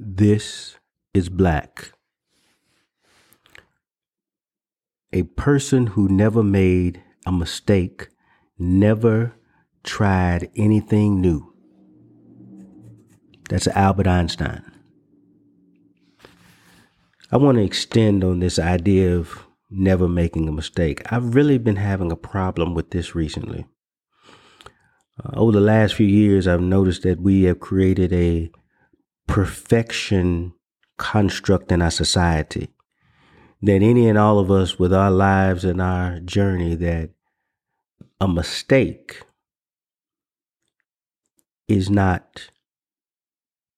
This is black. A person who never made a mistake, never tried anything new. That's Albert Einstein. I want to extend on this idea of never making a mistake. I've really been having a problem with this recently. Uh, over the last few years, I've noticed that we have created a perfection construct in our society. That any and all of us, with our lives and our journey, that a mistake is not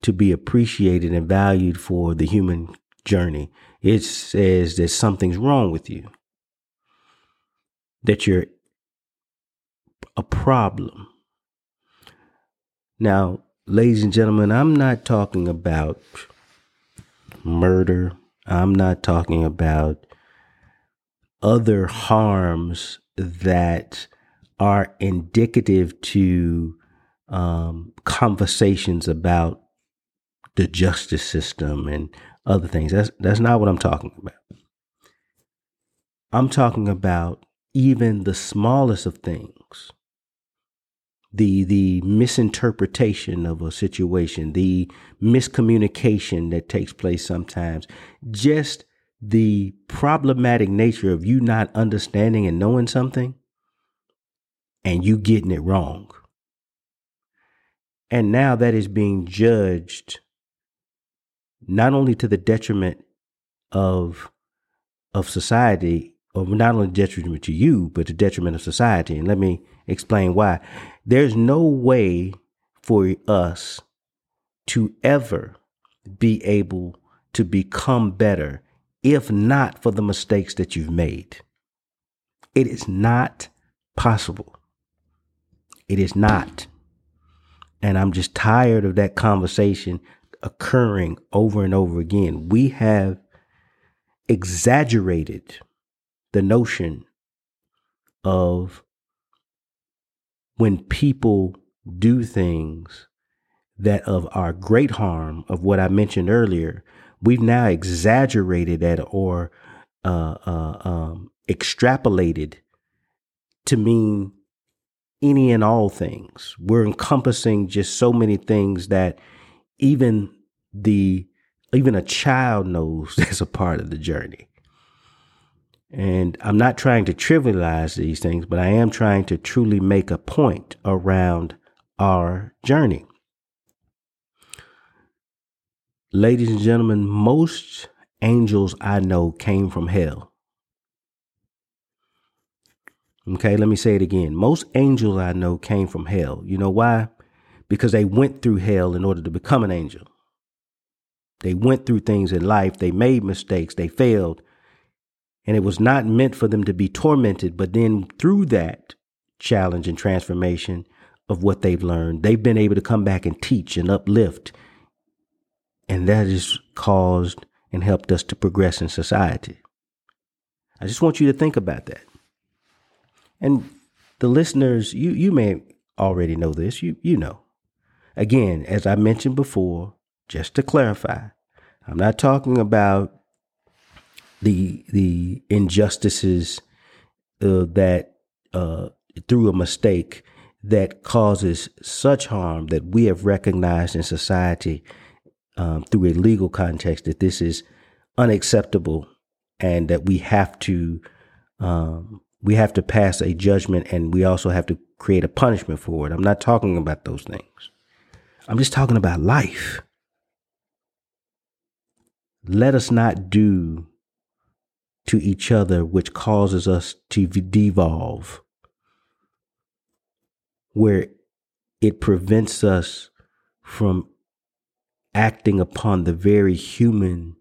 to be appreciated and valued for the human journey. It says that something's wrong with you, that you're a problem. Now, ladies and gentlemen, I'm not talking about murder. I'm not talking about other harms that are indicative to um, conversations about the justice system and other things. That's that's not what I'm talking about. I'm talking about even the smallest of things. The the misinterpretation of a situation, the miscommunication that takes place sometimes, just the problematic nature of you not understanding and knowing something and you getting it wrong. And now that is being judged not only to the detriment of of society, or not only detriment to you, but the detriment of society. And let me explain why. There's no way for us to ever be able to become better if not for the mistakes that you've made. It is not possible. It is not. And I'm just tired of that conversation occurring over and over again. We have exaggerated the notion of when people do things that of our great harm of what I mentioned earlier, we've now exaggerated that or uh, uh, um, extrapolated to mean any and all things. We're encompassing just so many things that even the even a child knows that's a part of the journey. And I'm not trying to trivialize these things, but I am trying to truly make a point around our journey. Ladies and gentlemen, most angels I know came from hell. Okay, let me say it again. Most angels I know came from hell. You know why? because they went through hell in order to become an angel. They went through things in life, they made mistakes, they failed, and it was not meant for them to be tormented. But then through that challenge and transformation of what they've learned, they've been able to come back and teach and uplift. And that has caused and helped us to progress in society. I just want you to think about that. And the listeners, you you may already know this. You you know. Again, as I mentioned before, just to clarify, I'm not talking about the the injustices uh, that uh, through a mistake that causes such harm that we have recognized in society um, through a legal context that this is unacceptable and that we have to um, we have to pass a judgment and we also have to create a punishment for it. I'm not talking about those things. I'm just talking about life. Let us not do to each other which causes us to devolve, where it prevents us from acting upon the very human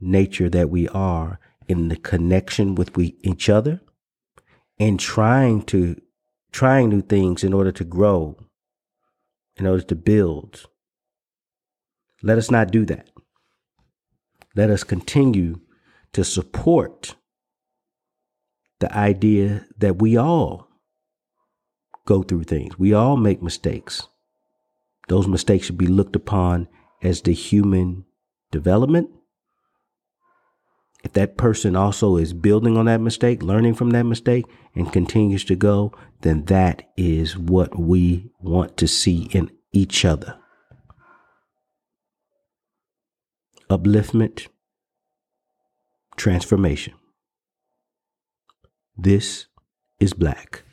nature that we are in the connection with we, each other and trying to trying new things in order to grow in order to build. Let us not do that. Let us continue to support the idea that we all go through things. We all make mistakes. Those mistakes should be looked upon as the human development, if that person also is building on that mistake, learning from that mistake, and continues to go, then that is what we want to see in each other. Upliftment, transformation. This is black.